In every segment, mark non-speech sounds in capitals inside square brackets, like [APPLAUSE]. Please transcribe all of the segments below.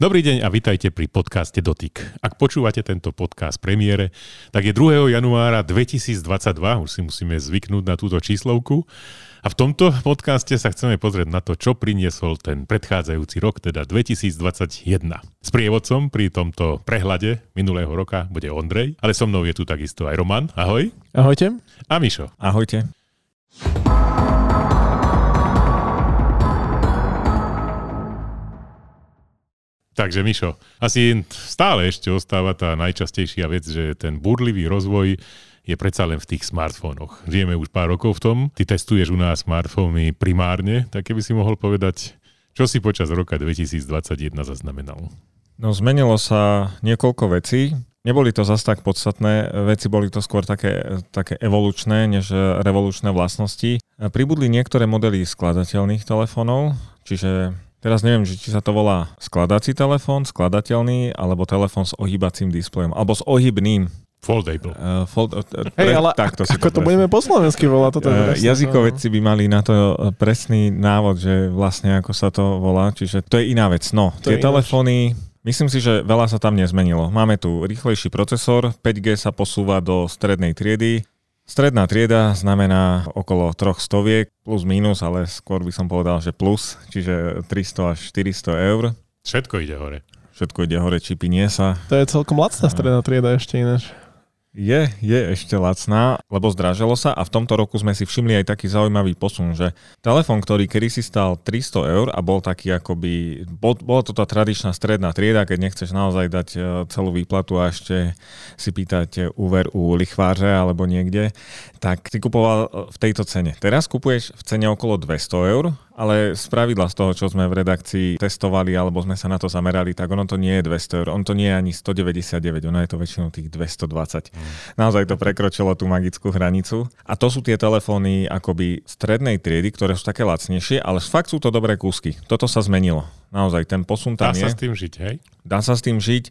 Dobrý deň a vitajte pri podcaste Dotyk. Ak počúvate tento podcast premiére, tak je 2. januára 2022, už si musíme zvyknúť na túto číslovku. A v tomto podcaste sa chceme pozrieť na to, čo priniesol ten predchádzajúci rok, teda 2021. S prievodcom pri tomto prehľade minulého roka bude Ondrej, ale so mnou je tu takisto aj Roman. Ahoj. Ahojte. A Mišo. Ahojte. Takže Mišo, asi stále ešte ostáva tá najčastejšia vec, že ten burlivý rozvoj je predsa len v tých smartfónoch. Žijeme už pár rokov v tom, ty testuješ u nás smartfóny primárne, tak keby si mohol povedať, čo si počas roka 2021 zaznamenal? No zmenilo sa niekoľko vecí. Neboli to zase tak podstatné veci, boli to skôr také, také evolučné než revolučné vlastnosti. Pribudli niektoré modely skladateľných telefónov, čiže Teraz neviem, či sa to volá skladací telefón, skladateľný, alebo telefón s ohýbacím displejom, alebo s ohybným. Foldable. Uh, fold, uh, pre, hey, ale takto si ako to, to budeme po slovensky volať? Toto uh, jazykovedci by mali na to presný návod, že vlastne ako sa to volá, čiže to je iná vec. No, to tie telefóny, myslím si, že veľa sa tam nezmenilo. Máme tu rýchlejší procesor, 5G sa posúva do strednej triedy, Stredná trieda znamená okolo troch stoviek, plus minus, ale skôr by som povedal, že plus, čiže 300 až 400 eur. Všetko ide hore. Všetko ide hore, čipy nie sa. To je celkom lacná stredná trieda ešte ináč. Je, je ešte lacná, lebo zdražilo sa a v tomto roku sme si všimli aj taký zaujímavý posun, že telefón, ktorý kedy si stal 300 eur a bol taký akoby, bol, bola to tá tradičná stredná trieda, keď nechceš naozaj dať e, celú výplatu a ešte si pýtať úver u lichváře alebo niekde, tak si kupoval e, v tejto cene. Teraz kupuješ v cene okolo 200 eur ale z pravidla z toho, čo sme v redakcii testovali alebo sme sa na to zamerali, tak ono to nie je 200 eur, on to nie je ani 199, ono je to väčšinou tých 220. Mm. Naozaj to prekročilo tú magickú hranicu. A to sú tie telefóny akoby strednej triedy, ktoré sú také lacnejšie, ale fakt sú to dobré kúsky. Toto sa zmenilo. Naozaj, ten posun tam Dá je. Dá sa s tým žiť, hej? Dá sa s tým žiť.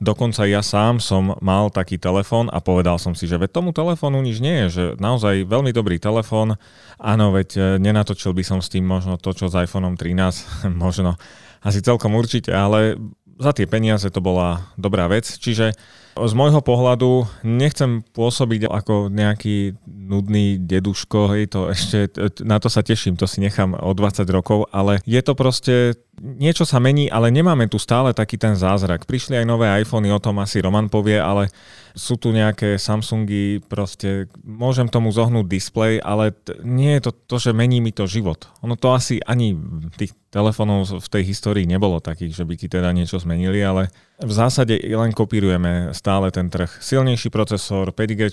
Dokonca ja sám som mal taký telefón a povedal som si, že veď tomu telefónu nič nie je, že naozaj veľmi dobrý telefón. Áno, veď e, nenatočil by som s tým možno to, čo s iPhoneom 13, [LAUGHS] možno asi celkom určite, ale za tie peniaze to bola dobrá vec. Čiže z môjho pohľadu nechcem pôsobiť ako nejaký nudný deduško, hej, to ešte, na to sa teším, to si nechám o 20 rokov, ale je to proste, niečo sa mení, ale nemáme tu stále taký ten zázrak. Prišli aj nové iPhony, o tom asi Roman povie, ale sú tu nejaké Samsungy, proste môžem tomu zohnúť displej, ale t- nie je to to, že mení mi to život. Ono to asi ani tých telefónov v tej histórii nebolo takých, že by ti teda niečo zmenili, ale v zásade len kopírujeme stále ten trh. Silnejší procesor, 5G,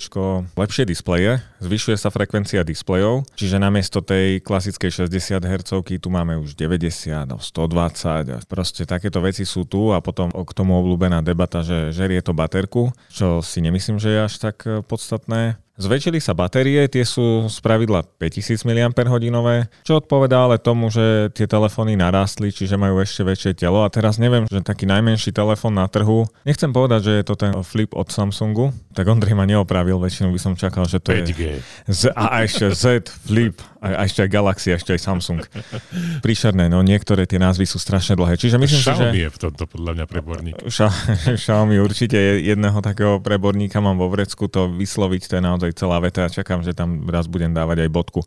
lepšie displeje, zvyšuje sa frekvencia displejov, čiže namiesto tej klasickej 60 Hz tu máme už 90, 120 a proste takéto veci sú tu a potom k tomu obľúbená debata, že žerie to baterku, čo si nemyslím, že je až tak eh, podstatné. Zväčšili sa batérie, tie sú z pravidla 5000 mAh, čo odpovedá ale tomu, že tie telefóny narástli, čiže majú ešte väčšie telo a teraz neviem, že taký najmenší telefón na trhu, nechcem povedať, že je to ten flip od Samsungu, tak Ondrej ma neopravil, väčšinou by som čakal, že to 5G. je Z, a ešte Z, flip, a, a ešte aj Galaxy, ešte aj Samsung. Príšerné, no niektoré tie názvy sú strašne dlhé. Čiže myslím Xiaomi si, že... je v tomto podľa mňa preborník. [LAUGHS] Xiaomi určite je jedného takého preborníka mám vo vrecku, to vysloviť, to je naozaj naozaj celá veta a čakám, že tam raz budem dávať aj bodku.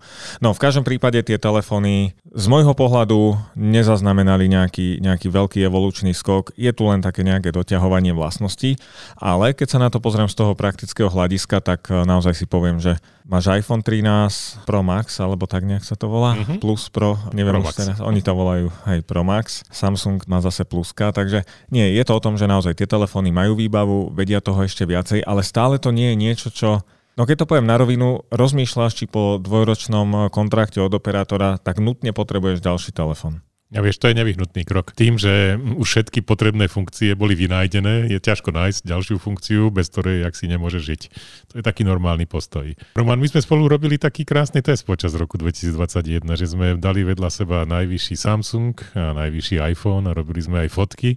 No v každom prípade tie telefóny z môjho pohľadu nezaznamenali nejaký, nejaký veľký evolučný skok. Je tu len také nejaké doťahovanie vlastností, ale keď sa na to pozriem z toho praktického hľadiska, tak eh, naozaj si poviem, že máš iPhone 13 Pro Max, alebo tak nejak sa to volá, mm-hmm. Plus Pro, neviem Pro Max. teraz, oni to volajú, hej, Pro Max, Samsung má zase pluska, takže nie, je to o tom, že naozaj tie telefóny majú výbavu, vedia toho ešte viacej, ale stále to nie je niečo, čo No keď to poviem na rovinu, rozmýšľaš, či po dvojročnom kontrakte od operátora, tak nutne potrebuješ ďalší telefon. Ja vieš, to je nevyhnutný krok. Tým, že už všetky potrebné funkcie boli vynájdené, je ťažko nájsť ďalšiu funkciu, bez ktorej ak si nemôže žiť. To je taký normálny postoj. Roman, my sme spolu robili taký krásny test počas roku 2021, že sme dali vedľa seba najvyšší Samsung a najvyšší iPhone a robili sme aj fotky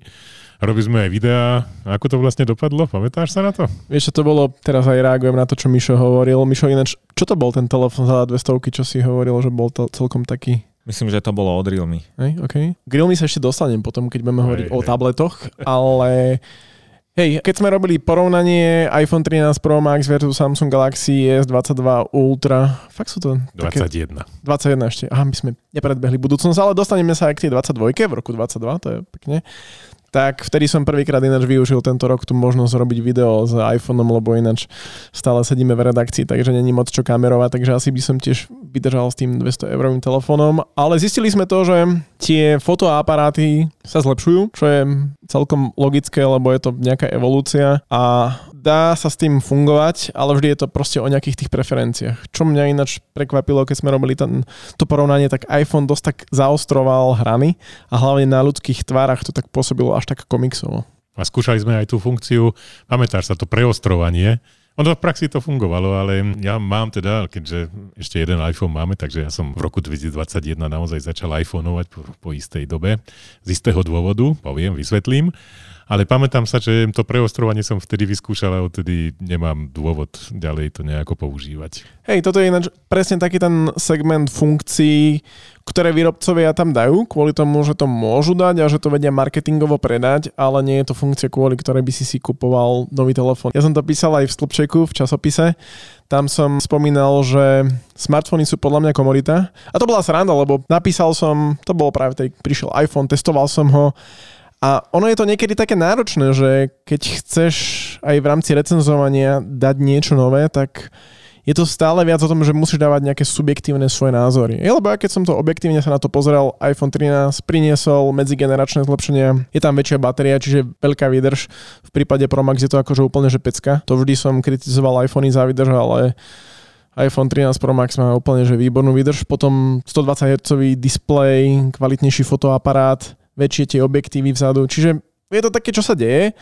robili sme aj videá. Ako to vlastne dopadlo? Pamätáš sa na to? Vieš, čo to bolo, teraz aj reagujem na to, čo Mišo hovoril. Mišo, ináč, čo to bol ten telefon za 200, čo si hovoril, že bol to celkom taký Myslím, že to bolo od Realme. Hej, OK. K Realme sa ešte dostanem potom, keď budeme hovoriť hej, o hej. tabletoch, ale Hej, keď sme robili porovnanie iPhone 13 Pro Max versus Samsung Galaxy S22 Ultra, fakt sú to 21. Také, 21 ešte. Aha, my sme nepredbehli budúcnosť, ale dostaneme sa aj k tej 22 v roku 22, to je pekne tak vtedy som prvýkrát ináč využil tento rok tú možnosť robiť video s iPhoneom, lebo ináč stále sedíme v redakcii, takže není moc čo kamerovať, takže asi by som tiež vydržal s tým 200 eurovým telefónom. Ale zistili sme to, že tie fotoaparáty sa zlepšujú, čo je celkom logické, lebo je to nejaká evolúcia a dá sa s tým fungovať, ale vždy je to proste o nejakých tých preferenciách. Čo mňa ináč prekvapilo, keď sme robili ten, to porovnanie, tak iPhone dosť tak zaostroval hrany a hlavne na ľudských tvárach to tak pôsobilo až tak komiksovo. A skúšali sme aj tú funkciu, pamätáš sa, to preostrovanie, ono v praxi to fungovalo, ale ja mám teda, keďže ešte jeden iPhone máme, takže ja som v roku 2021 naozaj začal iPhoneovať po, po istej dobe. Z istého dôvodu, poviem, vysvetlím. Ale pamätám sa, že to preostrovanie som vtedy vyskúšal a odtedy nemám dôvod ďalej to nejako používať. Hej, toto je ináč presne taký ten segment funkcií, ktoré výrobcovia tam dajú, kvôli tomu, že to môžu dať a že to vedia marketingovo predať, ale nie je to funkcia, kvôli ktorej by si si kupoval nový telefón. Ja som to písal aj v Stĺpčeku, v časopise, tam som spomínal, že smartfóny sú podľa mňa komodita. A to bola sranda, lebo napísal som, to bolo práve tej, prišiel iPhone, testoval som ho a ono je to niekedy také náročné, že keď chceš aj v rámci recenzovania dať niečo nové, tak je to stále viac o tom, že musíš dávať nejaké subjektívne svoje názory. Je, lebo ja keď som to objektívne sa na to pozeral, iPhone 13 priniesol medzigeneračné zlepšenia, je tam väčšia batéria, čiže veľká výdrž. V prípade Pro Max je to akože úplne že pecka. To vždy som kritizoval iPhony za výdrž, ale iPhone 13 Pro Max má úplne že výbornú výdrž. Potom 120 Hz displej, kvalitnejší fotoaparát, väčšie tie objektívy vzadu. Čiže je to také, čo sa deje.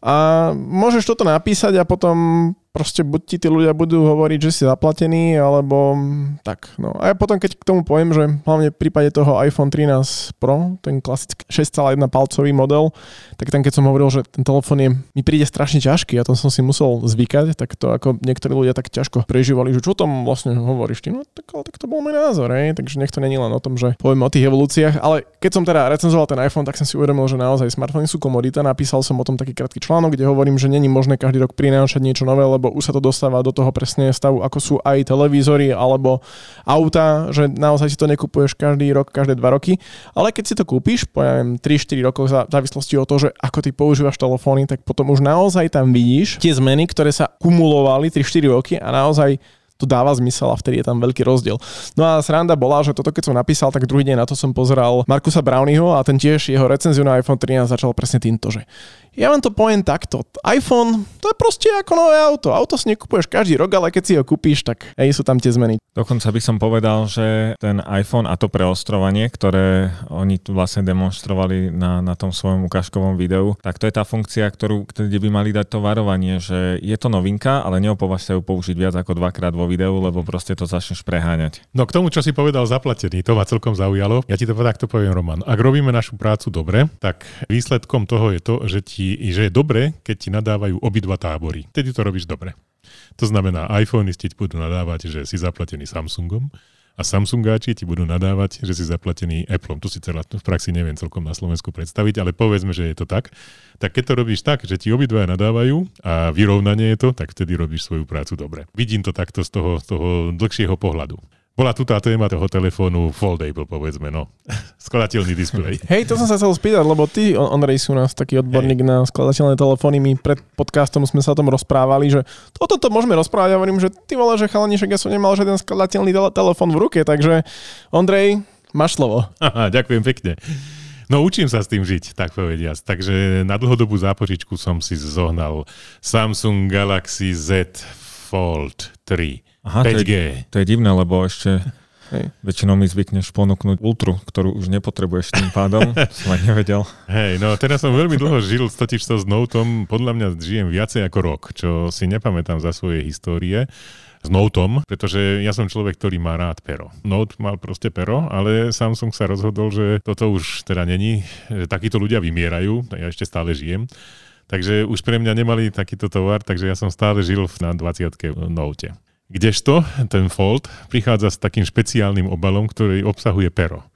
A môžeš toto napísať a potom proste buď ti tí ľudia budú hovoriť, že si zaplatený, alebo tak. No. A ja potom, keď k tomu poviem, že hlavne v prípade toho iPhone 13 Pro, ten klasický 6,1 palcový model, tak tam keď som hovoril, že ten telefón je, mi príde strašne ťažký a to som si musel zvykať, tak to ako niektorí ľudia tak ťažko prežívali, že čo tam vlastne hovoríš ty? No tak, ale tak to bol môj názor, hej? takže nech to není len o tom, že povieme o tých evolúciách, ale keď som teda recenzoval ten iPhone, tak som si uvedomil, že naozaj smartfóny sú komodita. Napísal som o tom taký krátky článok, kde hovorím, že není možné každý rok prinášať niečo nové, lebo už sa to dostáva do toho presne stavu, ako sú aj televízory alebo auta, že naozaj si to nekupuješ každý rok, každé dva roky. Ale keď si to kúpiš, poviem 3-4 rokov za závislosti od toho, že ako ty používaš telefóny, tak potom už naozaj tam vidíš tie zmeny, ktoré sa kumulovali 3-4 roky a naozaj to dáva zmysel a vtedy je tam veľký rozdiel. No a sranda bola, že toto keď som napísal, tak druhý deň na to som pozeral Markusa Brownieho a ten tiež jeho recenziu na iPhone 13 začal presne týmto, že ja vám to poviem takto. iPhone, to je proste ako nové auto. Auto si nekupuješ každý rok, ale keď si ho kúpíš, tak aj sú tam tie zmeny. Dokonca by som povedal, že ten iPhone a to preostrovanie, ktoré oni tu vlastne demonstrovali na, na tom svojom ukážkovom videu, tak to je tá funkcia, ktorú, kde by mali dať to varovanie, že je to novinka, ale neopovaž sa ju použiť viac ako dvakrát vo videu, lebo proste to začneš preháňať. No k tomu, čo si povedal zaplatený, to ma celkom zaujalo. Ja ti to takto poviem, Roman. Ak robíme našu prácu dobre, tak výsledkom toho je to, že ti ti, že je dobre, keď ti nadávajú obidva tábory. Tedy to robíš dobre. To znamená, iPhone ti budú nadávať, že si zaplatený Samsungom a Samsungáči ti budú nadávať, že si zaplatený Appleom. Tu si celá v praxi neviem celkom na Slovensku predstaviť, ale povedzme, že je to tak. Tak keď to robíš tak, že ti obidva nadávajú a vyrovnanie je to, tak vtedy robíš svoju prácu dobre. Vidím to takto z toho, z toho dlhšieho pohľadu. Bola tu tá téma toho telefónu foldable, povedzme, no. [LAUGHS] Skladateľný displej. Hej, to som sa chcel spýtať, lebo ty, Ondrej, sú nás taký odborník hey. na skladateľné telefóny. My pred podcastom sme sa o tom rozprávali, že toto to môžeme rozprávať. Ja hovorím, že ty vole, že chalanišek, ja som nemal žiaden skladateľný tele- telefón v ruke, takže Ondrej, máš slovo. Aha, ďakujem pekne. No učím sa s tým žiť, tak povediac. Takže na dlhodobú zápožičku som si zohnal Samsung Galaxy Z Fold 3 Aha, 5G. To je, to je divné, lebo ešte [LAUGHS] Hej. Väčšinou mi zvykneš ponúknuť ultru, ktorú už nepotrebuješ tým pádom. [LAUGHS] som aj nevedel. Hej, no teraz som veľmi dlho žil totiž to s Noteom. Podľa mňa žijem viacej ako rok, čo si nepamätám za svoje histórie s Noteom, pretože ja som človek, ktorý má rád pero. Note mal proste pero, ale Samsung sa rozhodol, že toto už teda není, že takíto ľudia vymierajú, ja ešte stále žijem. Takže už pre mňa nemali takýto tovar, takže ja som stále žil na 20 Note. Kdežto ten Fold prichádza s takým špeciálnym obalom, ktorý obsahuje pero.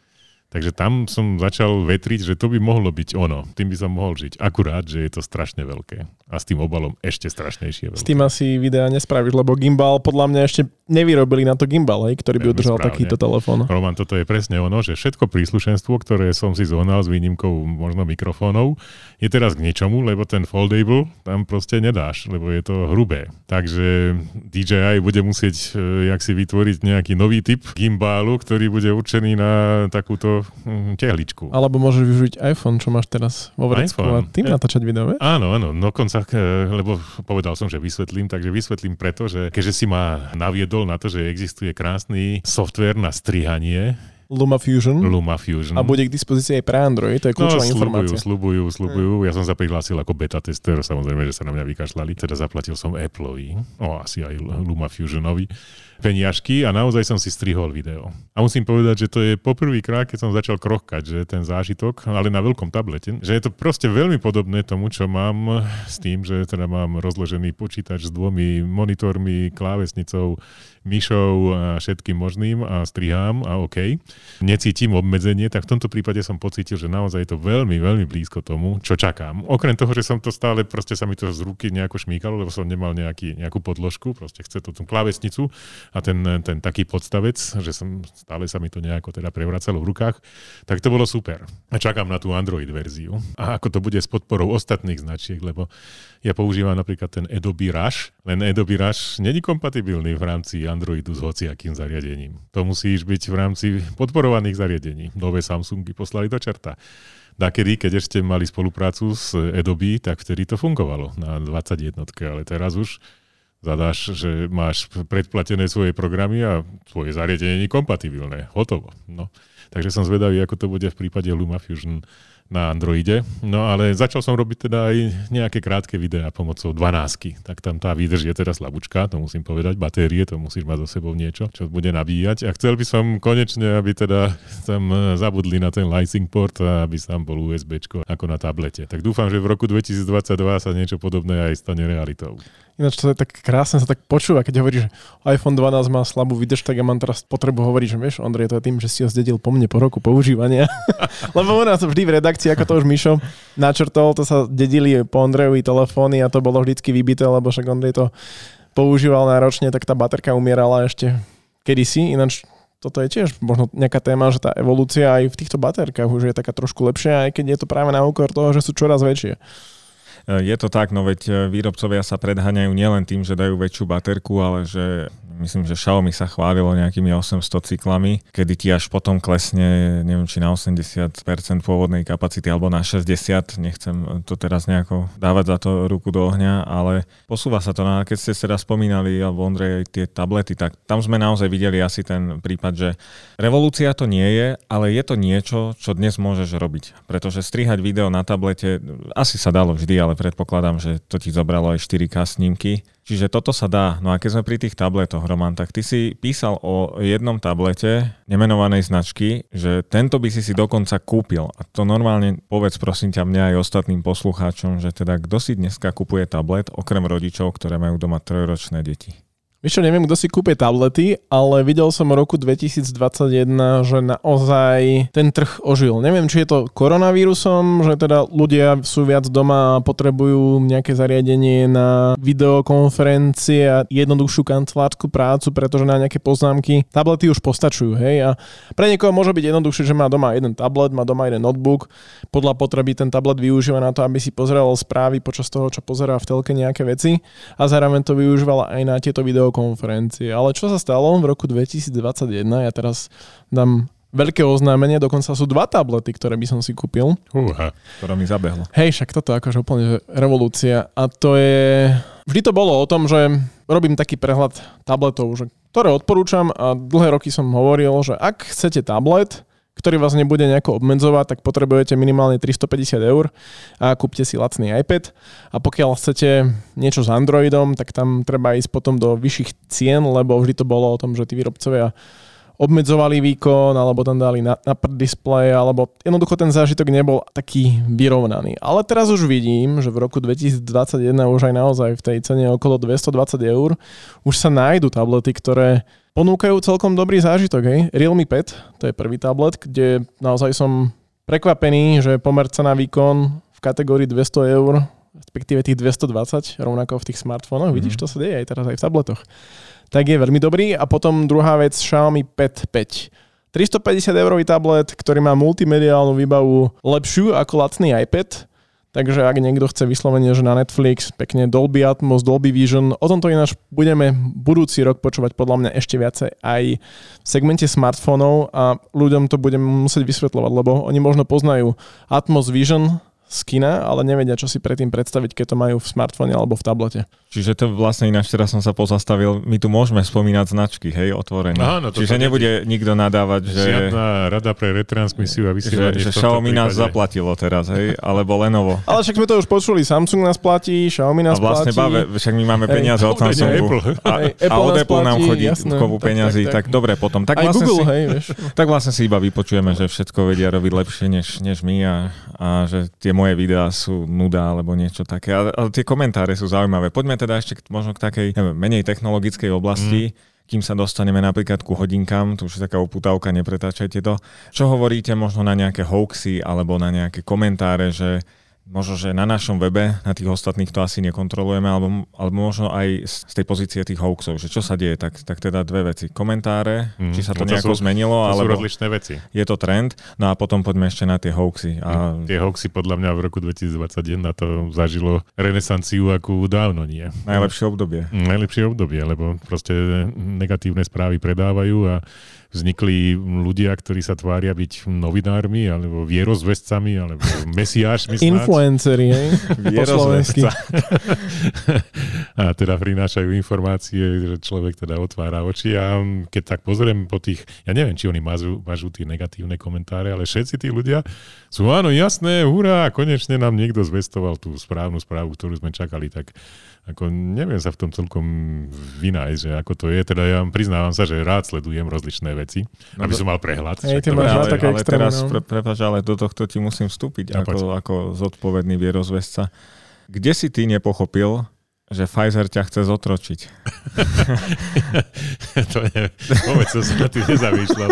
Takže tam som začal vetriť, že to by mohlo byť ono. Tým by som mohol žiť. Akurát, že je to strašne veľké. A s tým obalom ešte strašnejšie. Veľké. S tým asi videa nespravíš, lebo gimbal podľa mňa ešte nevyrobili na to gimbal, hej, ktorý by udržal správne. takýto telefón. Roman, toto je presne ono, že všetko príslušenstvo, ktoré som si zohnal s výnimkou možno mikrofónov, je teraz k ničomu, lebo ten foldable tam proste nedáš, lebo je to hrubé. Takže DJI bude musieť e, jak si vytvoriť nejaký nový typ gimbalu, ktorý bude určený na takúto mm, tehličku. Alebo môžeš využiť iPhone, čo máš teraz vo vrecku a tým natáčať video, vieš? Áno, áno, dokonca, e, lebo povedal som, že vysvetlím, takže vysvetlím preto, že keďže si ma naviedol na to, že existuje krásny software na strihanie, LumaFusion. LumaFusion. A bude k dispozícii aj pre Android, to je kľúčová no, informácia. Slubujú, slubujú, Ja som sa prihlásil ako beta tester, samozrejme, že sa na mňa vykašľali. Teda zaplatil som Appleovi, o asi aj LumaFusionovi peniažky a naozaj som si strihol video. A musím povedať, že to je poprvýkrát, keď som začal krochkať, že ten zážitok, ale na veľkom tablete, že je to proste veľmi podobné tomu, čo mám s tým, že teda mám rozložený počítač s dvomi monitormi, klávesnicou, myšou a všetkým možným a strihám a OK. Necítim obmedzenie, tak v tomto prípade som pocítil, že naozaj je to veľmi, veľmi blízko tomu, čo čakám. Okrem toho, že som to stále, proste sa mi to z ruky nejako šmíkalo, lebo som nemal nejaký, nejakú podložku, proste chce to tú klávesnicu a ten, ten taký podstavec, že som, stále sa mi to nejako teda prevracalo v rukách, tak to bolo super. A čakám na tú Android verziu. A ako to bude s podporou ostatných značiek, lebo ja používam napríklad ten Adobe Rush, len Adobe Rush není kompatibilný v rámci Androidu s hociakým zariadením. To musíš byť v rámci podporovaných zariadení. Nové Samsungy poslali do čerta. Nakedy, keď ešte mali spoluprácu s Adobe, tak vtedy to fungovalo na 21, ale teraz už zadáš, že máš predplatené svoje programy a svoje zariadenie je kompatibilné. Hotovo. No. Takže som zvedavý, ako to bude v prípade LumaFusion na Androide. No ale začal som robiť teda aj nejaké krátke videá pomocou 12. Tak tam tá výdrž je teda slabúčka, to musím povedať, batérie, to musíš mať so sebou niečo, čo bude nabíjať. A chcel by som konečne, aby teda tam e, zabudli na ten Lightning port a aby tam bol USB ako na tablete. Tak dúfam, že v roku 2022 sa niečo podobné aj stane realitou. Ináč to je tak krásne sa tak počúva, keď hovoríš, že iPhone 12 má slabú výdrž, tak ja mám teraz potrebu hovoriť, že vieš, Ondrej, to je tým, že si ho zdedil po mne po roku používania. [LAUGHS] Lebo u nás vždy v redakcii, ako to už Mišo načrtol, to sa dedili po Ondrejovi telefóny a to bolo vždycky vybité, lebo však Ondrej to používal náročne, tak tá baterka umierala ešte kedysi. Ináč toto je tiež možno nejaká téma, že tá evolúcia aj v týchto baterkách už je taká trošku lepšia, aj keď je to práve na úkor toho, že sú čoraz väčšie. Je to tak, no veď e, výrobcovia sa predháňajú nielen tým, že dajú väčšiu baterku, ale že myslím, že Xiaomi sa chválilo nejakými 800 cyklami, kedy ti až potom klesne, neviem, či na 80% pôvodnej kapacity alebo na 60, nechcem to teraz nejako dávať za to ruku do ohňa, ale posúva sa to na, keď ste teda spomínali, alebo Ondrej, tie tablety, tak tam sme naozaj videli asi ten prípad, že revolúcia to nie je, ale je to niečo, čo dnes môžeš robiť. Pretože strihať video na tablete, asi sa dalo vždy, ale predpokladám, že to ti zobralo aj 4K snímky. Čiže toto sa dá. No a keď sme pri tých tabletoch, Roman, tak ty si písal o jednom tablete nemenovanej značky, že tento by si si dokonca kúpil. A to normálne povedz prosím ťa mňa aj ostatným poslucháčom, že teda kto si dneska kupuje tablet, okrem rodičov, ktoré majú doma trojročné deti. Vieš čo, neviem, kto si kúpe tablety, ale videl som v roku 2021, že naozaj ten trh ožil. Neviem, či je to koronavírusom, že teda ľudia sú viac doma a potrebujú nejaké zariadenie na videokonferencie a jednoduchšiu kancelárskú prácu, pretože na nejaké poznámky tablety už postačujú, hej. A pre niekoho môže byť jednoduchšie, že má doma jeden tablet, má doma jeden notebook, podľa potreby ten tablet využíva na to, aby si pozeral správy počas toho, čo pozerá v telke nejaké veci a zároveň to využívala aj na tieto video konferencie. Ale čo sa stalo v roku 2021? Ja teraz dám veľké oznámenie, dokonca sú dva tablety, ktoré by som si kúpil. Uha, ktoré mi zabehlo. Hej, však toto je akože úplne revolúcia. A to je... Vždy to bolo o tom, že robím taký prehľad tabletov, že, ktoré odporúčam a dlhé roky som hovoril, že ak chcete tablet, ktorý vás nebude nejako obmedzovať, tak potrebujete minimálne 350 eur a kúpte si lacný iPad. A pokiaľ chcete niečo s Androidom, tak tam treba ísť potom do vyšších cien, lebo vždy to bolo o tom, že tí výrobcovia obmedzovali výkon, alebo tam dali na, na prd display, alebo jednoducho ten zážitok nebol taký vyrovnaný. Ale teraz už vidím, že v roku 2021 už aj naozaj v tej cene okolo 220 eur už sa nájdu tablety, ktoré ponúkajú celkom dobrý zážitok. Hej. Realme 5, to je prvý tablet, kde naozaj som prekvapený, že pomer cena výkon v kategórii 200 eur, respektíve tých 220, rovnako v tých smartfónoch, mm-hmm. vidíš, to sa deje aj teraz aj v tabletoch tak je veľmi dobrý. A potom druhá vec, Xiaomi Pad 5. 350 eurový tablet, ktorý má multimediálnu výbavu lepšiu ako lacný iPad. Takže ak niekto chce vyslovene, že na Netflix, pekne Dolby Atmos, Dolby Vision, o tomto ináč budeme budúci rok počúvať podľa mňa ešte viacej aj v segmente smartfónov a ľuďom to budeme musieť vysvetľovať, lebo oni možno poznajú Atmos Vision, z kina, ale nevedia, čo si predtým predstaviť, keď to majú v smartfóne alebo v tablete. Čiže to vlastne ináč teraz som sa pozastavil, my tu môžeme spomínať značky, hej, otvorene. Áno, to Čiže nebude nie... nikto nadávať, že... Žiadna rada pre retransmisiu a vysielanie Že, že Xiaomi nás zaplatilo teraz, hej, alebo Lenovo. [LAUGHS] Ale však sme to už počuli, Samsung nás platí, Xiaomi nás a vlastne platí. Bave, však my máme peniaze od Samsungu. Apple. A, a od Apple nám chodí jasné, kopu peňazí, tak, tak, tak, dobre potom. Tak Aj vlastne Google, si, hej, vieš. Tak vlastne si iba vypočujeme, že všetko vedia robiť lepšie než, než my a, a že tie moje videá sú nuda alebo niečo také. Ale, ale tie komentáre sú zaujímavé. Poďme teda ešte možno k takej neviem, menej technologickej oblasti. Mm kým sa dostaneme napríklad ku hodinkám, to už je taká oputávka, nepretáčajte to. Čo hovoríte možno na nejaké hoaxy alebo na nejaké komentáre, že možno, že na našom webe, na tých ostatných to asi nekontrolujeme, alebo, alebo možno aj z tej pozície tých hoaxov, že čo sa deje, tak, tak teda dve veci. Komentáre, mm, či sa to, no to nejako sú, zmenilo, to alebo sú rozličné veci. je to trend, no a potom poďme ešte na tie hoaxy. A... Mm, tie hoaxy podľa mňa v roku 2021 to zažilo renesanciu, akú dávno nie. Najlepšie obdobie. Najlepšie obdobie, lebo proste negatívne správy predávajú a vznikli ľudia, ktorí sa tvária byť novinármi, alebo vierozvescami, alebo mesiášmi. Influenceri, hej? [LAUGHS] Vierozvesca. [LAUGHS] a teda prinášajú informácie, že človek teda otvára oči a keď tak pozriem po tých, ja neviem, či oni mažú, mažú tie negatívne komentáre, ale všetci tí ľudia sú, áno, jasné, hurá, konečne nám niekto zvestoval tú správnu správu, ktorú sme čakali, tak ako neviem sa v tom celkom vynájsť, že ako to je. Teda ja priznávam sa, že rád sledujem rozličné veci, no aby som mal prehľad. Hej, ty máš ale, ale, ale teraz, no. pre, prepáč, ale do tohto ti musím vstúpiť ako, ako zodpovedný vierozvesca. Kde si ty nepochopil, že Pfizer ťa chce zotročiť. [LAUGHS] to neviem, vôbec som sa na tým nezamýšľal.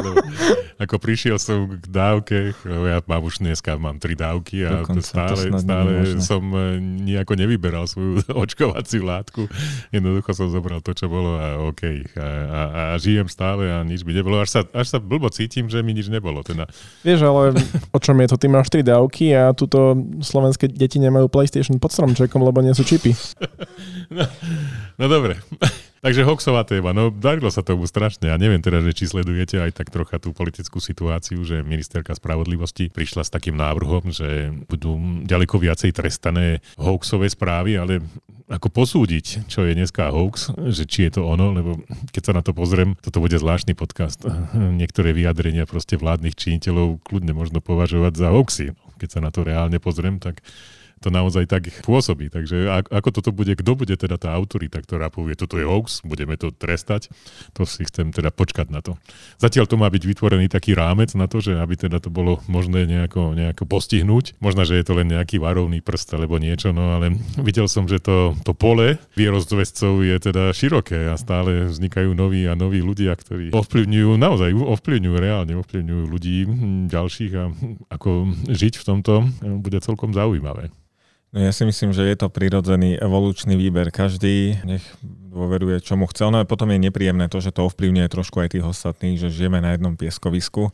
Ako prišiel som k dávke, ja mám už dneska mám tri dávky a Dokonca, stále, to stále som e, nejako nevyberal svoju [LAUGHS] očkovaciu látku. Jednoducho som zobral to, čo bolo a OK. A, a, a žijem stále a nič mi nebolo. Až sa, až sa blbo cítim, že mi nič nebolo. Teda. Vieš, ale o čom je to? Ty máš tri dávky a tuto slovenské deti nemajú PlayStation pod stromčekom, lebo nie sú čipy. [LAUGHS] No, no dobre. Takže hoxová téma. No darilo sa tomu strašne. Ja neviem teda, že či sledujete aj tak trocha tú politickú situáciu, že ministerka spravodlivosti prišla s takým návrhom, že budú ďaleko viacej trestané hoaxové správy, ale ako posúdiť, čo je dneska hoax, že či je to ono, lebo keď sa na to pozriem, toto bude zvláštny podcast. Niektoré vyjadrenia proste vládnych činiteľov kľudne možno považovať za hoaxy. Keď sa na to reálne pozriem, tak to naozaj tak pôsobí. Takže ako toto bude, kto bude teda tá autorita, ktorá povie, toto je hoax, budeme to trestať, to si chcem teda počkať na to. Zatiaľ to má byť vytvorený taký rámec na to, že aby teda to bolo možné nejako, nejako postihnúť. Možno, že je to len nejaký varovný prst alebo niečo, no ale [LAUGHS] videl som, že to, to pole vierozvescov je teda široké a stále vznikajú noví a noví ľudia, ktorí ovplyvňujú, naozaj ovplyvňujú, reálne ovplyvňujú ľudí ďalších a ako žiť v tomto bude celkom zaujímavé. No ja si myslím, že je to prirodzený evolučný výber. Každý nech dôveruje, čo mu chce. Ono potom je nepríjemné to, že to ovplyvňuje trošku aj tých ostatných, že žijeme na jednom pieskovisku.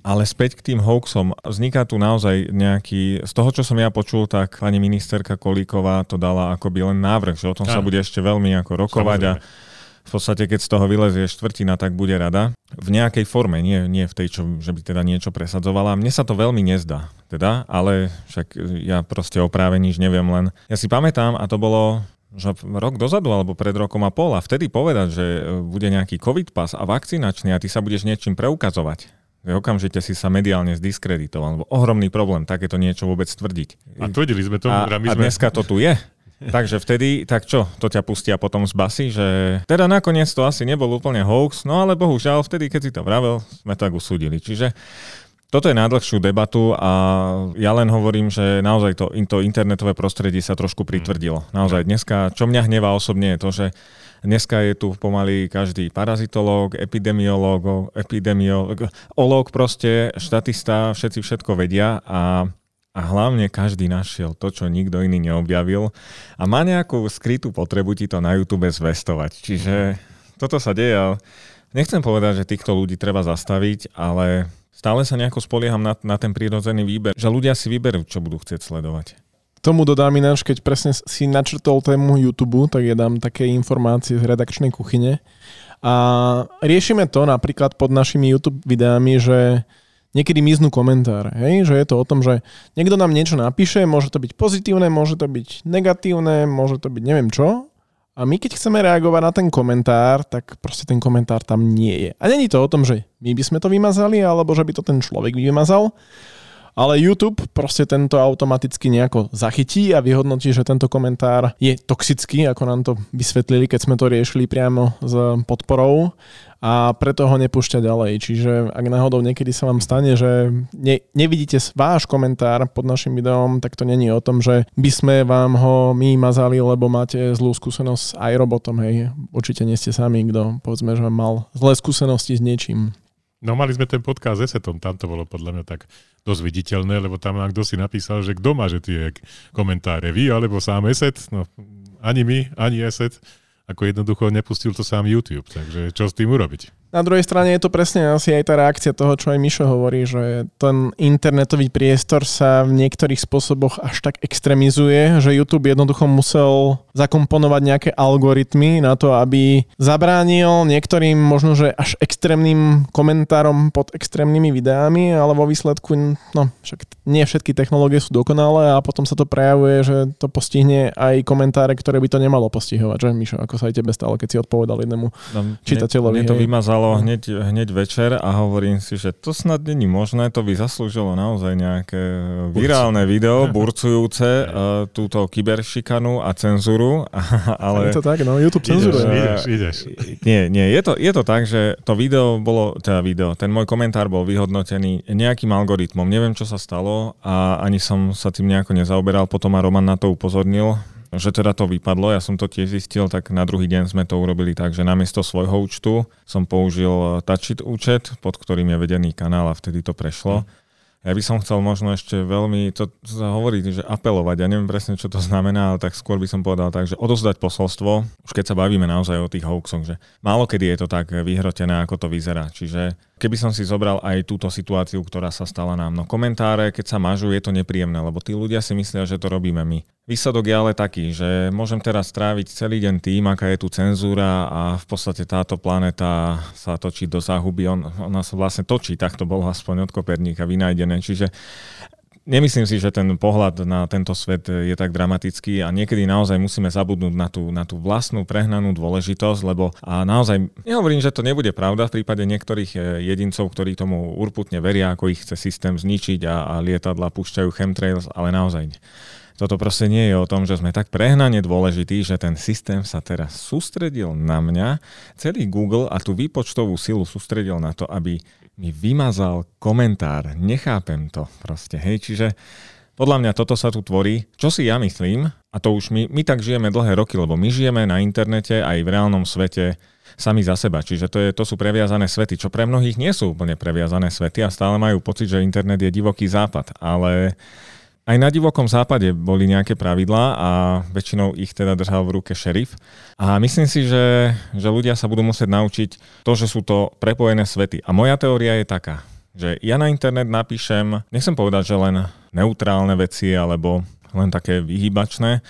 Ale späť k tým hoaxom. Vzniká tu naozaj nejaký... Z toho, čo som ja počul, tak pani ministerka Kolíková to dala akoby len návrh, že o tom ja. sa bude ešte veľmi ako rokovať Samozrejme. a v podstate, keď z toho vylezie štvrtina, tak bude rada. V nejakej forme, nie, nie v tej, čo, že by teda niečo presadzovala. Mne sa to veľmi nezdá, teda, ale však ja proste o práve nič neviem len. Ja si pamätám, a to bolo že rok dozadu alebo pred rokom a pol a vtedy povedať, že bude nejaký covid pas a vakcinačný a ty sa budeš niečím preukazovať. Okamžite si sa mediálne zdiskreditoval. Ohromný problém takéto niečo vôbec tvrdiť. A tvrdili sme to. A, my sme... a dneska to tu je. [LAUGHS] Takže vtedy, tak čo, to ťa pustia potom z basy, že teda nakoniec to asi nebol úplne hoax, no ale bohužiaľ vtedy, keď si to vravel, sme tak usúdili. Čiže toto je najdlhšiu debatu a ja len hovorím, že naozaj to, to internetové prostredie sa trošku pritvrdilo. Naozaj dneska, čo mňa hnevá osobne je to, že dneska je tu pomaly každý parazitológ, epidemiológ, epidemiológ, proste, štatista, všetci všetko vedia a a hlavne každý našiel to, čo nikto iný neobjavil a má nejakú skrytú potrebu ti to na YouTube zvestovať. Čiže toto sa deje a nechcem povedať, že týchto ľudí treba zastaviť, ale stále sa nejako spolieham na, na ten prírodzený výber, že ľudia si vyberú, čo budú chcieť sledovať. Tomu dodám ináč, keď presne si načrtol tému YouTube, tak ja dám také informácie z redakčnej kuchyne. A riešime to napríklad pod našimi YouTube videami, že niekedy miznú komentáre. Hej? Že je to o tom, že niekto nám niečo napíše, môže to byť pozitívne, môže to byť negatívne, môže to byť neviem čo, a my keď chceme reagovať na ten komentár, tak proste ten komentár tam nie je. A není to o tom, že my by sme to vymazali, alebo že by to ten človek vymazal, ale YouTube proste tento automaticky nejako zachytí a vyhodnotí, že tento komentár je toxický, ako nám to vysvetlili, keď sme to riešili priamo s podporou a preto ho nepúšťa ďalej. Čiže ak náhodou niekedy sa vám stane, že ne, nevidíte váš komentár pod našim videom, tak to není o tom, že by sme vám ho my mazali, lebo máte zlú skúsenosť aj robotom. Hej. Určite nie ste sami, kto povedzme, že mal zlé skúsenosti s niečím. No mali sme ten podcast s Esetom, tam to bolo podľa mňa tak dosť viditeľné, lebo tam kto si napísal, že kto má že tie komentáre, vy alebo sám Eset, no ani my, ani Eset, ako jednoducho nepustil to sám YouTube, takže čo s tým urobiť? Na druhej strane je to presne asi aj tá reakcia toho, čo aj Mišo hovorí, že ten internetový priestor sa v niektorých spôsoboch až tak extrémizuje, že YouTube jednoducho musel zakomponovať nejaké algoritmy na to, aby zabránil niektorým možno, že až extrémnym komentárom pod extrémnymi videami, ale vo výsledku, no však nie všetky technológie sú dokonalé a potom sa to prejavuje, že to postihne aj komentáre, ktoré by to nemalo postihovať, že Mišo, ako sa aj tebe stalo, keď si odpovedal jednému no, čitateľovi. Mne to vymazalo stalo hneď, hneď večer a hovorím si, že to snad není možné, to by zaslúžilo naozaj nejaké virálne video, burcujúce uh, túto kyberšikanu a cenzuru. [LAUGHS] Ale, je to tak, no, YouTube cenzuruje. Ideš, ideš. Nie, nie, je to, je to tak, že to video bolo, teda video, ten môj komentár bol vyhodnotený nejakým algoritmom. Neviem, čo sa stalo a ani som sa tým nejako nezaoberal. Potom ma Roman na to upozornil že teda to vypadlo, ja som to tiež zistil, tak na druhý deň sme to urobili tak, že namiesto svojho účtu som použil Touchit účet, pod ktorým je vedený kanál a vtedy to prešlo. Mm. Ja by som chcel možno ešte veľmi, to sa hovorí, že apelovať, ja neviem presne, čo to znamená, ale tak skôr by som povedal tak, že odozdať posolstvo, už keď sa bavíme naozaj o tých hoaxoch, že málo kedy je to tak vyhrotené, ako to vyzerá. Čiže keby som si zobral aj túto situáciu, ktorá sa stala nám, no komentáre, keď sa mažú, je to nepríjemné, lebo tí ľudia si myslia, že to robíme my. Výsledok je ale taký, že môžem teraz stráviť celý deň tým, aká je tu cenzúra a v podstate táto planéta sa točí do záhuby. On, ona sa vlastne točí, tak to bolo aspoň od Koperníka vynajdené. Čiže Nemyslím si, že ten pohľad na tento svet je tak dramatický a niekedy naozaj musíme zabudnúť na tú, na tú vlastnú prehnanú dôležitosť, lebo a naozaj, nehovorím, že to nebude pravda v prípade niektorých e, jedincov, ktorí tomu urputne veria, ako ich chce systém zničiť a, a lietadla púšťajú chemtrails, ale naozaj toto proste nie je o tom, že sme tak prehnane dôležití, že ten systém sa teraz sústredil na mňa, celý Google a tú výpočtovú silu sústredil na to, aby mi vymazal komentár. Nechápem to proste, hej, čiže podľa mňa toto sa tu tvorí. Čo si ja myslím, a to už my, my tak žijeme dlhé roky, lebo my žijeme na internete aj v reálnom svete sami za seba. Čiže to, je, to sú previazané svety, čo pre mnohých nie sú úplne previazané svety a stále majú pocit, že internet je divoký západ. Ale aj na divokom západe boli nejaké pravidlá a väčšinou ich teda držal v ruke šerif. A myslím si, že, že ľudia sa budú musieť naučiť to, že sú to prepojené svety. A moja teória je taká, že ja na internet napíšem, nechcem povedať, že len neutrálne veci alebo len také vyhybačné,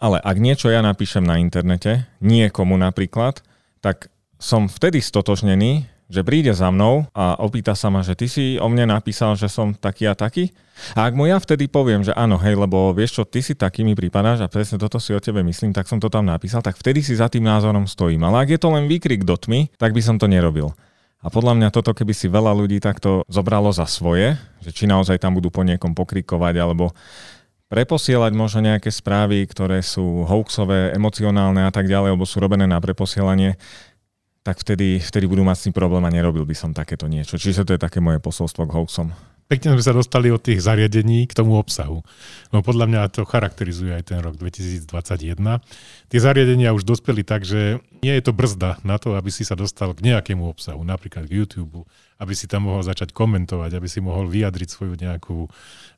ale ak niečo ja napíšem na internete, niekomu napríklad, tak som vtedy stotožnený, že príde za mnou a opýta sa ma, že ty si o mne napísal, že som taký a taký. A ak mu ja vtedy poviem, že áno, hej, lebo vieš čo, ty si taký mi pripadáš a presne toto si o tebe myslím, tak som to tam napísal, tak vtedy si za tým názorom stojím. Ale ak je to len výkrik do tmy, tak by som to nerobil. A podľa mňa toto, keby si veľa ľudí takto zobralo za svoje, že či naozaj tam budú po niekom pokrikovať, alebo preposielať možno nejaké správy, ktoré sú hoaxové, emocionálne a tak ďalej, alebo sú robené na preposielanie, tak vtedy, vtedy budú mať s tým problém a nerobil by som takéto niečo. Čiže to je také moje posolstvo k hoaxom. Pekne sme sa dostali od tých zariadení k tomu obsahu. No podľa mňa to charakterizuje aj ten rok 2021. Tie zariadenia už dospeli tak, že nie je to brzda na to, aby si sa dostal k nejakému obsahu, napríklad k YouTube, aby si tam mohol začať komentovať, aby si mohol vyjadriť svoju nejakú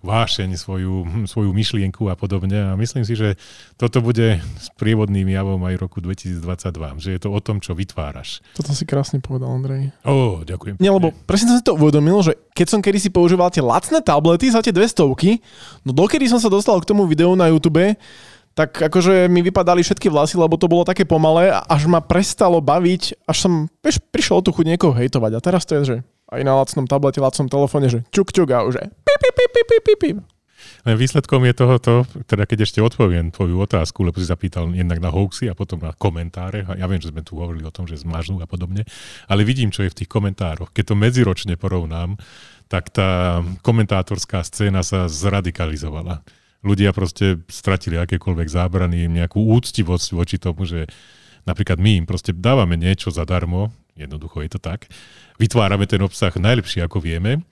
vášeň, svoju, hm, svoju myšlienku a podobne. A myslím si, že toto bude prievodným javom aj roku 2022, že je to o tom, čo vytváraš. Toto si krásne povedal, Andrej. Ó, ďakujem. Nie, lebo presne som si to uvedomil, že keď som kedysi používal tie lacné tablety za tie 200, no dokedy som sa dostal k tomu videu na YouTube, tak akože mi vypadali všetky vlasy, lebo to bolo také pomalé, až ma prestalo baviť, až som, vieš, prišiel o tú chuť niekoho hejtovať. A teraz to je, že aj na lacnom tablete, lacnom telefóne, že čuk, čuk a už je pip, pip, pip, pip, pip. Len výsledkom je tohoto, teda keď ešte odpoviem tvoju otázku, lebo si zapýtal jednak na hoaxy a potom na komentáre. A ja viem, že sme tu hovorili o tom, že zmažnú a podobne, ale vidím, čo je v tých komentároch. Keď to medziročne porovnám, tak tá komentátorská scéna sa zradikalizovala. Ľudia proste stratili akékoľvek zábrany, nejakú úctivosť voči tomu, že napríklad my im proste dávame niečo zadarmo, jednoducho je to tak, vytvárame ten obsah najlepšie, ako vieme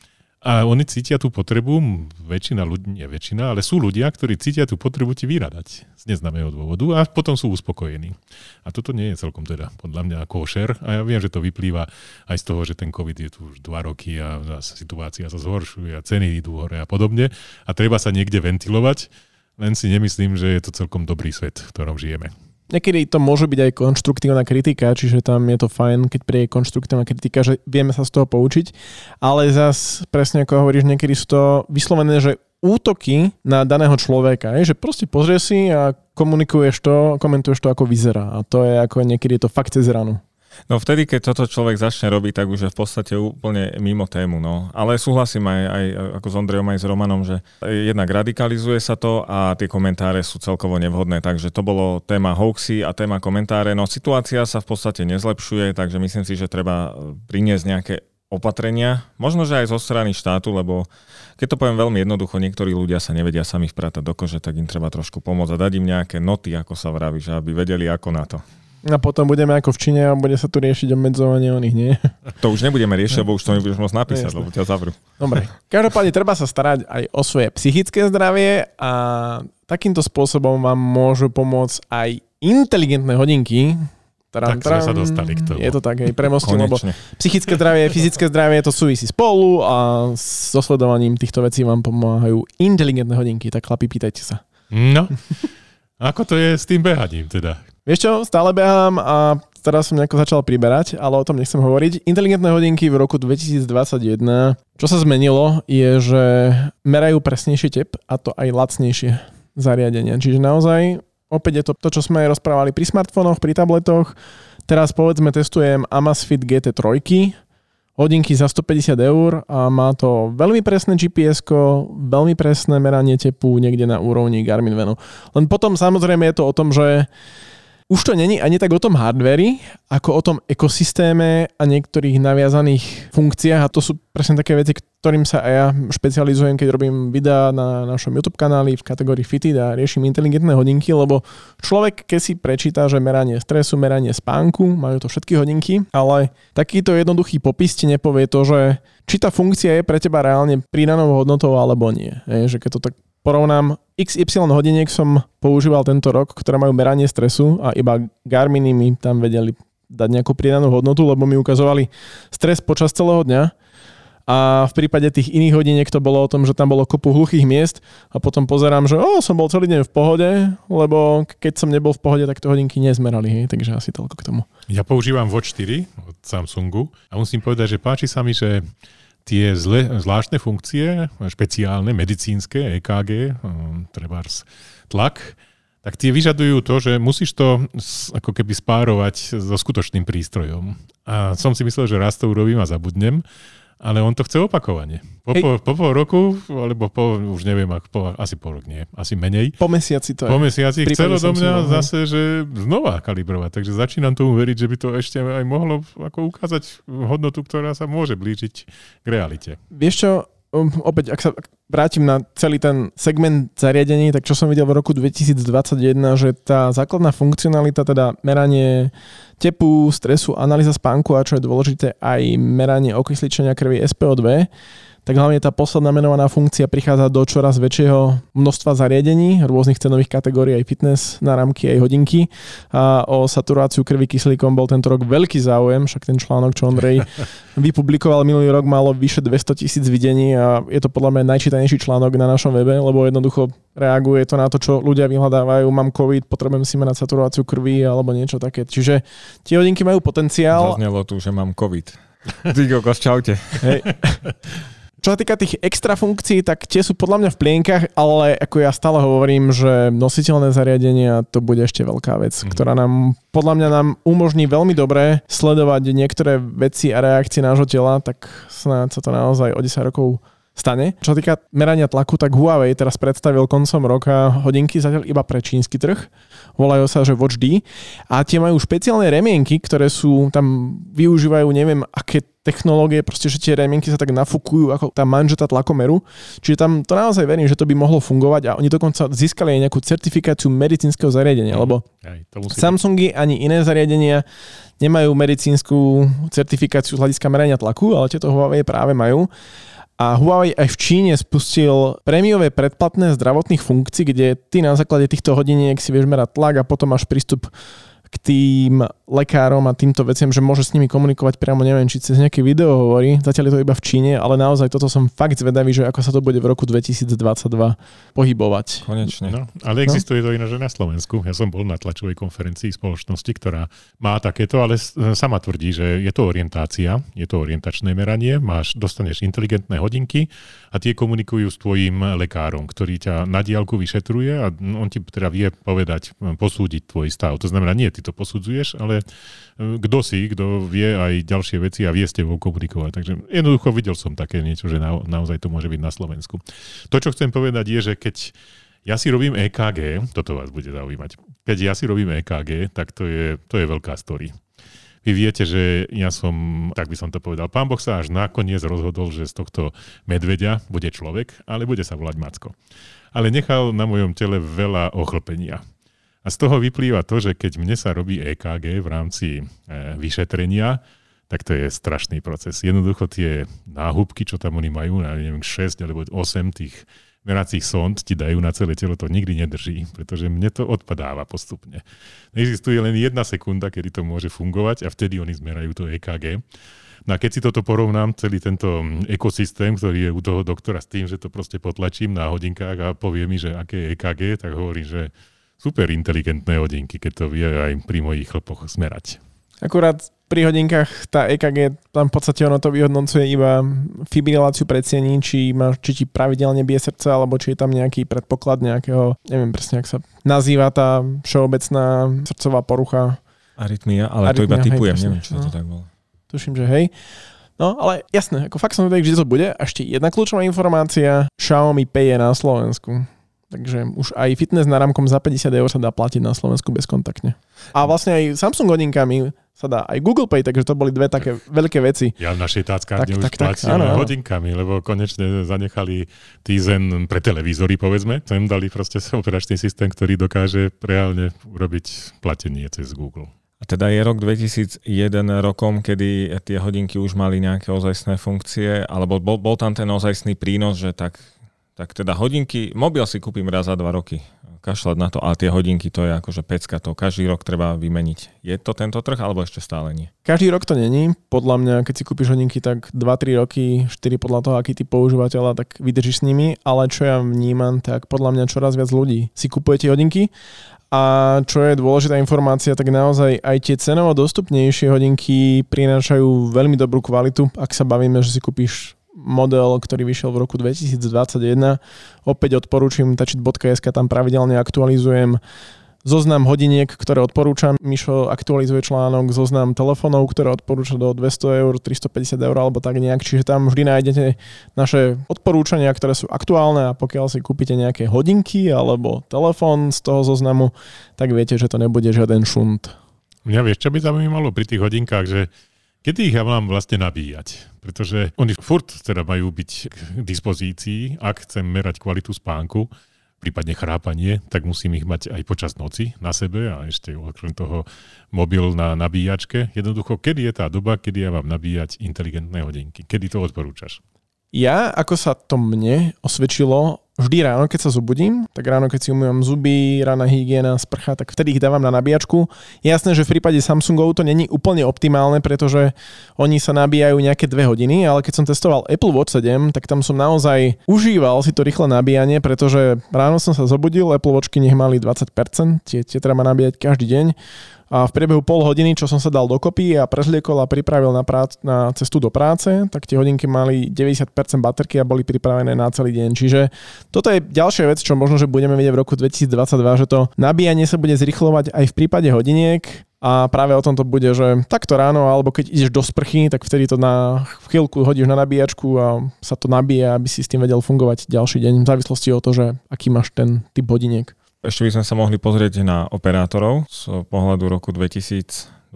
a oni cítia tú potrebu, väčšina ľudí, nie väčšina, ale sú ľudia, ktorí cítia tú potrebu ti vyradať z neznámeho dôvodu a potom sú uspokojení. A toto nie je celkom teda podľa mňa košer a ja viem, že to vyplýva aj z toho, že ten COVID je tu už dva roky a situácia sa zhoršuje a ceny idú hore a podobne a treba sa niekde ventilovať, len si nemyslím, že je to celkom dobrý svet, v ktorom žijeme. Niekedy to môže byť aj konštruktívna kritika, čiže tam je to fajn, keď príde konštruktívna kritika, že vieme sa z toho poučiť, ale zas presne ako hovoríš, niekedy sú to vyslovené, že útoky na daného človeka, je, že proste pozrieš si a komunikuješ to, komentuješ to, ako vyzerá. A to je ako niekedy je to fakt cez ranu. No vtedy, keď toto človek začne robiť, tak už je v podstate úplne mimo tému. No. Ale súhlasím aj, aj ako s Ondrejom, aj s Romanom, že jednak radikalizuje sa to a tie komentáre sú celkovo nevhodné. Takže to bolo téma hoaxy a téma komentáre. No situácia sa v podstate nezlepšuje, takže myslím si, že treba priniesť nejaké opatrenia, možno, že aj zo strany štátu, lebo keď to poviem veľmi jednoducho, niektorí ľudia sa nevedia sami vpratať do kože, tak im treba trošku pomôcť a dať im nejaké noty, ako sa vraví, že aby vedeli ako na to. A potom budeme ako v Číne a bude sa tu riešiť obmedzovanie o nich, nie? To už nebudeme riešiť, lebo už to nebudeš môcť napísať, lebo ťa zavrú. Dobre. Každopádne treba sa starať aj o svoje psychické zdravie a takýmto spôsobom vám môžu pomôcť aj inteligentné hodinky, Tram, tak sme sa dostali k tomu. Je to tak, aj premostím, lebo psychické zdravie, fyzické zdravie, to súvisí spolu a s dosledovaním týchto vecí vám pomáhajú inteligentné hodinky, tak chlapi, pýtajte sa. No, ako to je s tým behaním teda? Vieš čo, stále behám a teraz som nejako začal priberať, ale o tom nechcem hovoriť. Inteligentné hodinky v roku 2021, čo sa zmenilo, je, že merajú presnejšie tep a to aj lacnejšie zariadenia. Čiže naozaj, opäť je to to, čo sme aj rozprávali pri smartfónoch, pri tabletoch. Teraz povedzme testujem Amazfit GT3, hodinky za 150 eur a má to veľmi presné gps veľmi presné meranie tepu niekde na úrovni Garmin Venu. Len potom samozrejme je to o tom, že už to není ani tak o tom hardveri, ako o tom ekosystéme a niektorých naviazaných funkciách a to sú presne také veci, ktorým sa aj ja špecializujem, keď robím videá na našom YouTube kanáli v kategórii Fitted a riešim inteligentné hodinky, lebo človek, keď si prečíta, že meranie stresu, meranie spánku, majú to všetky hodinky, ale takýto jednoduchý popis ti nepovie to, že či tá funkcia je pre teba reálne pridanou hodnotou alebo nie. Je, že keď to tak porovnám, XY hodiniek som používal tento rok, ktoré majú meranie stresu a iba Garminy mi tam vedeli dať nejakú pridanú hodnotu, lebo mi ukazovali stres počas celého dňa a v prípade tých iných hodiniek to bolo o tom, že tam bolo kopu hluchých miest a potom pozerám, že o, som bol celý deň v pohode, lebo keď som nebol v pohode, tak to hodinky nezmerali, hej, takže asi toľko k tomu. Ja používam Watch 4 od Samsungu a musím povedať, že páči sa mi, že tie zle, zvláštne funkcie, špeciálne, medicínske, EKG, um, trebárs tlak, tak tie vyžadujú to, že musíš to ako keby spárovať so skutočným prístrojom. A som si myslel, že raz to urobím a zabudnem, ale on to chce opakovane. Po, po, po pol roku, alebo po, už neviem, ako po, asi po rok nie, asi menej. Po mesiaci to je. Po mesiaci chcelo do mňa zase, že znova kalibrovať. Takže začínam tomu veriť, že by to ešte aj mohlo ako ukázať hodnotu, ktorá sa môže blížiť k realite. Vieš čo, um, opäť, ak sa vrátim na celý ten segment zariadení, tak čo som videl v roku 2021, že tá základná funkcionalita, teda meranie tepu, stresu, analýza spánku a čo je dôležité aj meranie okysličenia krvi SPO2, tak hlavne tá posledná menovaná funkcia prichádza do čoraz väčšieho množstva zariadení, rôznych cenových kategórií, aj fitness, náramky, aj hodinky. A o saturáciu krvi kyslíkom bol tento rok veľký záujem, však ten článok, čo Ondrej [LAUGHS] vypublikoval minulý rok, malo vyše 200 tisíc videní a je to podľa mňa najčítanejší článok na našom webe, lebo jednoducho reaguje to na to, čo ľudia vyhľadávajú. Mám COVID, potrebujem si merať saturáciu krvi alebo niečo také. Čiže tie hodinky majú potenciál. Zaznelo tu, že mám COVID. Ty kokos, čaute. Hej. [LAUGHS] Čo sa týka tých extra funkcií, tak tie sú podľa mňa v plienkach, ale ako ja stále hovorím, že nositeľné zariadenia to bude ešte veľká vec, mm. ktorá nám, podľa mňa nám umožní veľmi dobre sledovať niektoré veci a reakcie nášho tela, tak snáď sa to naozaj o 10 rokov stane. Čo týka merania tlaku, tak Huawei teraz predstavil koncom roka hodinky zatiaľ iba pre čínsky trh. Volajú sa, že Watch D. A tie majú špeciálne remienky, ktoré sú, tam využívajú neviem aké technológie, proste, že tie remienky sa tak nafúkujú ako tá manžeta tlakomeru. Čiže tam to naozaj verím, že to by mohlo fungovať a oni dokonca získali aj nejakú certifikáciu medicínskeho zariadenia, lebo aj, to musí Samsungy byť. ani iné zariadenia nemajú medicínsku certifikáciu z hľadiska merania tlaku, ale tieto Huawei práve majú. A Huawei aj v Číne spustil prémiové predplatné zdravotných funkcií, kde ty na základe týchto hodiniek si vieš merať tlak a potom máš prístup k tým lekárom a týmto veciam, že môže s nimi komunikovať priamo, neviem, či cez nejaké video hovorí. Zatiaľ je to iba v Číne, ale naozaj toto som fakt zvedavý, že ako sa to bude v roku 2022 pohybovať. Konečne. No, ale existuje no? to ináč na Slovensku. Ja som bol na tlačovej konferencii spoločnosti, ktorá má takéto, ale sama tvrdí, že je to orientácia, je to orientačné meranie, máš, dostaneš inteligentné hodinky a tie komunikujú s tvojim lekárom, ktorý ťa na diálku vyšetruje a on ti teda vie povedať, posúdiť tvoj stav. To znamená, nie ty to posudzuješ, ale e, kto si, kto vie aj ďalšie veci a vie s tebou komunikovať. Takže jednoducho videl som také niečo, že na, naozaj to môže byť na Slovensku. To, čo chcem povedať, je, že keď ja si robím EKG, toto vás bude zaujímať. Keď ja si robím EKG, tak to je, to je veľká story. Vy viete, že ja som, tak by som to povedal, pán Boh sa až nakoniec rozhodol, že z tohto medveďa bude človek, ale bude sa volať Macko. Ale nechal na mojom tele veľa ochlpenia. A z toho vyplýva to, že keď mne sa robí EKG v rámci e, vyšetrenia, tak to je strašný proces. Jednoducho tie náhubky, čo tam oni majú, neviem, 6 alebo 8 tých meracích sond ti dajú na celé telo, to nikdy nedrží, pretože mne to odpadáva postupne. Existuje len jedna sekunda, kedy to môže fungovať a vtedy oni zmerajú to EKG. No a keď si toto porovnám, celý tento ekosystém, ktorý je u toho doktora s tým, že to proste potlačím na hodinkách a povie mi, že aké je EKG, tak hovorím, že super inteligentné hodinky, keď to vie aj pri mojich chlpoch smerať. Akurát pri hodinkách tá EKG, tam v podstate ono to vyhodnocuje iba fibriláciu predsiení, či, má, či ti pravidelne bije srdce, alebo či je tam nejaký predpoklad nejakého, neviem presne, ak sa nazýva tá všeobecná srdcová porucha. Arytmia, ale Arytmia, to iba typujem, hej, neviem, čo no. to tak bolo. Tuším, že hej. No, ale jasné, ako fakt som vedel, že to bude. A ešte jedna kľúčová informácia. Xiaomi Pay je na Slovensku. Takže už aj fitness náramkom za 50 eur sa dá platiť na Slovensku bezkontaktne. A vlastne aj Samsung hodinkami sa dá aj Google Pay, takže to boli dve také veľké veci. Ja v našej táckárne už tak, hodinkami, lebo konečne zanechali týzen pre televízory, povedzme. Sem dali proste [LAUGHS] operačný systém, ktorý dokáže reálne urobiť platenie cez Google. A teda je rok 2001 rokom, kedy tie hodinky už mali nejaké ozajstné funkcie, alebo bol, bol tam ten ozajstný prínos, že tak tak teda hodinky, mobil si kúpim raz za dva roky, kašľať na to, ale tie hodinky to je akože pecka, to každý rok treba vymeniť. Je to tento trh, alebo ešte stále nie? Každý rok to není. Podľa mňa, keď si kúpiš hodinky, tak 2-3 roky, 4 podľa toho, aký ty používateľa, tak vydržíš s nimi, ale čo ja vnímam, tak podľa mňa čoraz viac ľudí si kupuje tie hodinky a čo je dôležitá informácia, tak naozaj aj tie cenovo dostupnejšie hodinky prinášajú veľmi dobrú kvalitu. Ak sa bavíme, že si kúpiš model, ktorý vyšiel v roku 2021. Opäť odporúčam tačit.sk, tam pravidelne aktualizujem zoznam hodiniek, ktoré odporúčam. Mišo aktualizuje článok, zoznam telefónov, ktoré odporúča do 200 eur, 350 eur alebo tak nejak. Čiže tam vždy nájdete naše odporúčania, ktoré sú aktuálne a pokiaľ si kúpite nejaké hodinky alebo telefón z toho zoznamu, tak viete, že to nebude žiaden šunt. Mňa vieš, čo by zaujímalo pri tých hodinkách, že kedy ich ja mám vlastne nabíjať? Pretože oni furt teda majú byť k dispozícii, ak chcem merať kvalitu spánku, prípadne chrápanie, tak musím ich mať aj počas noci na sebe a ešte okrem toho mobil na nabíjačke. Jednoducho, kedy je tá doba, kedy ja mám nabíjať inteligentné hodinky? Kedy to odporúčaš? Ja, ako sa to mne osvedčilo, vždy ráno, keď sa zobudím, tak ráno, keď si umývam zuby, rána hygiena, sprcha, tak vtedy ich dávam na nabíjačku. Jasné, že v prípade Samsungov to není úplne optimálne, pretože oni sa nabíjajú nejaké dve hodiny, ale keď som testoval Apple Watch 7, tak tam som naozaj užíval si to rýchle nabíjanie, pretože ráno som sa zobudil, Apple Watchky nech mali 20%, tie, tie treba nabíjať každý deň a v priebehu pol hodiny, čo som sa dal dokopy a prezliekol a pripravil na, prác- na cestu do práce, tak tie hodinky mali 90% baterky a boli pripravené na celý deň. Čiže toto je ďalšia vec, čo možno, že budeme vidieť v roku 2022, že to nabíjanie sa bude zrychlovať aj v prípade hodiniek, a práve o tom to bude, že takto ráno, alebo keď ideš do sprchy, tak vtedy to na chvíľku hodíš na nabíjačku a sa to nabije, aby si s tým vedel fungovať ďalší deň, v závislosti od toho, že aký máš ten typ hodiniek. Ešte by sme sa mohli pozrieť na operátorov z pohľadu roku 2021.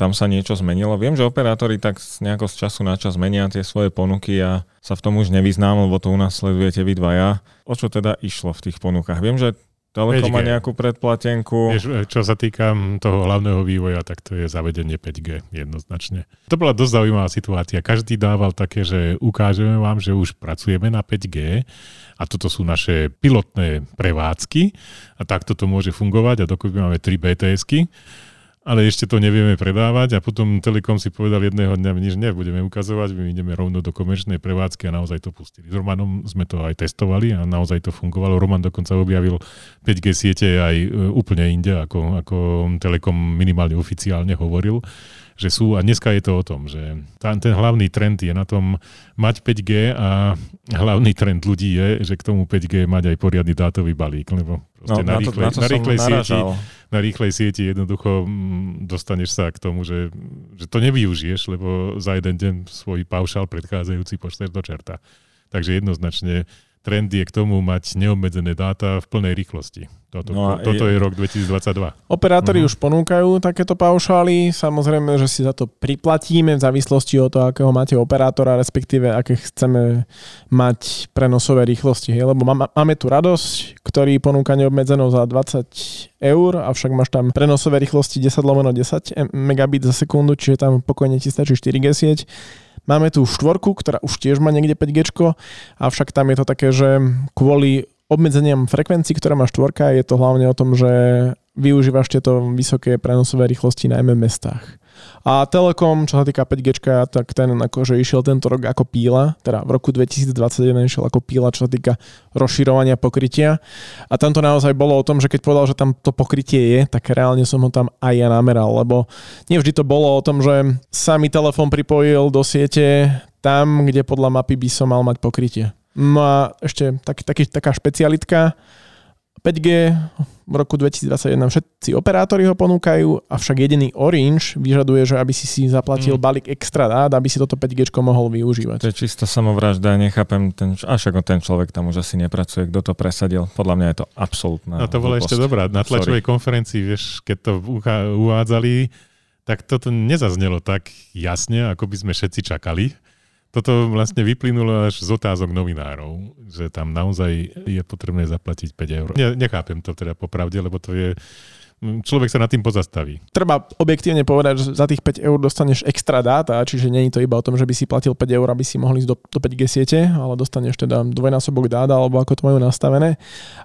Tam sa niečo zmenilo. Viem, že operátori tak nejako z času na čas menia tie svoje ponuky a sa v tom už nevyznám, lebo to u nás sledujete vy dvaja. O čo teda išlo v tých ponukách? Viem, že Telekom má nejakú predplatenku. Vieš, čo sa týka toho hlavného vývoja, tak to je zavedenie 5G jednoznačne. To bola dosť zaujímavá situácia. Každý dával také, že ukážeme vám, že už pracujeme na 5G a toto sú naše pilotné prevádzky a takto to môže fungovať a dokopy máme 3 BTSky ale ešte to nevieme predávať a potom Telekom si povedal jedného dňa, nič nebudeme ukazovať, my ideme rovno do komerčnej prevádzky a naozaj to pustili. S Romanom sme to aj testovali a naozaj to fungovalo. Roman dokonca objavil 5G siete aj e, úplne inde, ako, ako Telekom minimálne oficiálne hovoril že sú, a dneska je to o tom, že tá, ten hlavný trend je na tom mať 5G a hlavný trend ľudí je, že k tomu 5G mať aj poriadny dátový balík, lebo no, na, rýchlej, to, na, to na rýchlej sieti na rýchlej sieti jednoducho mm, dostaneš sa k tomu, že, že to nevyužiješ, lebo za jeden deň svoj paušal predchádzajúci pošleš do čerta. Takže jednoznačne trend je k tomu mať neobmedzené dáta v plnej rýchlosti. Toto, no toto je, je rok 2022. Operátori uh-huh. už ponúkajú takéto paušály. Samozrejme, že si za to priplatíme v závislosti od toho, akého máte operátora, respektíve aké chceme mať prenosové rýchlosti. Hej? Lebo máme tu radosť, ktorý ponúka neobmedzenou za 20 eur, avšak máš tam prenosové rýchlosti 10 lomeno 10 megabit za sekundu, čiže tam pokojne ti stačí 4G sieť Máme tu štvorku, ktorá už tiež má niekde 5G, avšak tam je to také, že kvôli obmedzeniam frekvencií, ktoré má štvorka, je to hlavne o tom, že využívaš tieto vysoké prenosové rýchlosti najmä v mestách. A Telekom, čo sa týka 5G, tak ten akože išiel tento rok ako píla, teda v roku 2021 išiel ako píla, čo sa týka rozširovania pokrytia. A tam to naozaj bolo o tom, že keď povedal, že tam to pokrytie je, tak reálne som ho tam aj ja nameral, lebo nevždy to bolo o tom, že sa mi telefón pripojil do siete tam, kde podľa mapy by som mal mať pokrytie. No a ešte tak, taký, taká špecialitka, 5G v roku 2021 všetci operátori ho ponúkajú, avšak jediný Orange vyžaduje, že aby si si zaplatil mm. balík extra dát, aby si toto 5G mohol využívať. To je čistá samovražda, nechápem, ten, ako ten človek tam už asi nepracuje, kto to presadil. Podľa mňa je to absolútna No to bolo ešte dobrá. Na tlačovej Sorry. konferencii, vieš, keď to uvádzali, tak toto nezaznelo tak jasne, ako by sme všetci čakali toto vlastne vyplynulo až z otázok novinárov, že tam naozaj je potrebné zaplatiť 5 eur. Ne, nechápem to teda popravde, lebo to je človek sa nad tým pozastaví. Treba objektívne povedať, že za tých 5 eur dostaneš extra dáta, čiže nie je to iba o tom, že by si platil 5 eur, aby si mohli ísť do, do 5G siete, ale dostaneš teda dvojnásobok dáta, alebo ako to majú nastavené.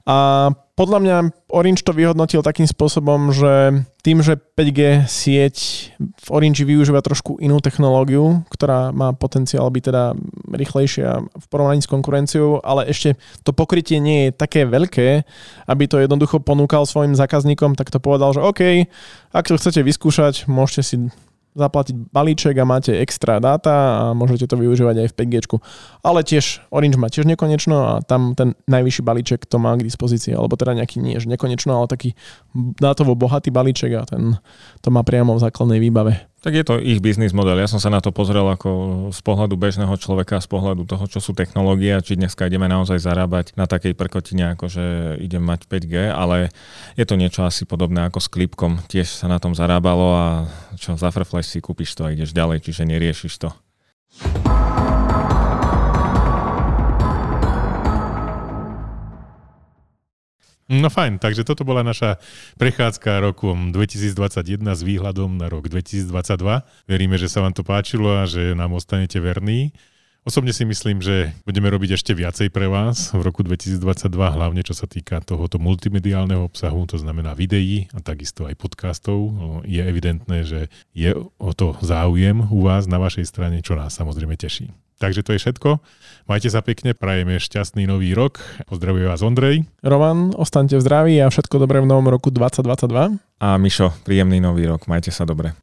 A podľa mňa Orange to vyhodnotil takým spôsobom, že tým, že 5G sieť v Orange využíva trošku inú technológiu, ktorá má potenciál byť teda rýchlejšia v porovnaní s konkurenciou, ale ešte to pokrytie nie je také veľké, aby to jednoducho ponúkal svojim zákazníkom, tak to povedal, že OK, ak to chcete vyskúšať, môžete si zaplatiť balíček a máte extra dáta a môžete to využívať aj v 5G. Ale tiež Orange má tiež nekonečno a tam ten najvyšší balíček to má k dispozícii, alebo teda nejaký nie, že nekonečno, ale taký dátovo bohatý balíček a ten to má priamo v základnej výbave. Tak je to ich biznis model. Ja som sa na to pozrel ako z pohľadu bežného človeka, z pohľadu toho, čo sú technológie a či dneska ideme naozaj zarábať na takej prkotine, ako že idem mať 5G, ale je to niečo asi podobné ako s klipkom. Tiež sa na tom zarábalo a čo za Frflash si kúpiš to a ideš ďalej, čiže neriešiš to. No fajn, takže toto bola naša prechádzka rokom 2021 s výhľadom na rok 2022. Veríme, že sa vám to páčilo a že nám ostanete verní. Osobne si myslím, že budeme robiť ešte viacej pre vás v roku 2022, hlavne čo sa týka tohoto multimediálneho obsahu, to znamená videí a takisto aj podcastov. No, je evidentné, že je o to záujem u vás na vašej strane, čo nás samozrejme teší. Takže to je všetko. Majte sa pekne, prajeme šťastný nový rok. Pozdravuje vás Ondrej. Roman, ostaňte v zdraví a všetko dobré v novom roku 2022. A Mišo, príjemný nový rok. Majte sa dobre.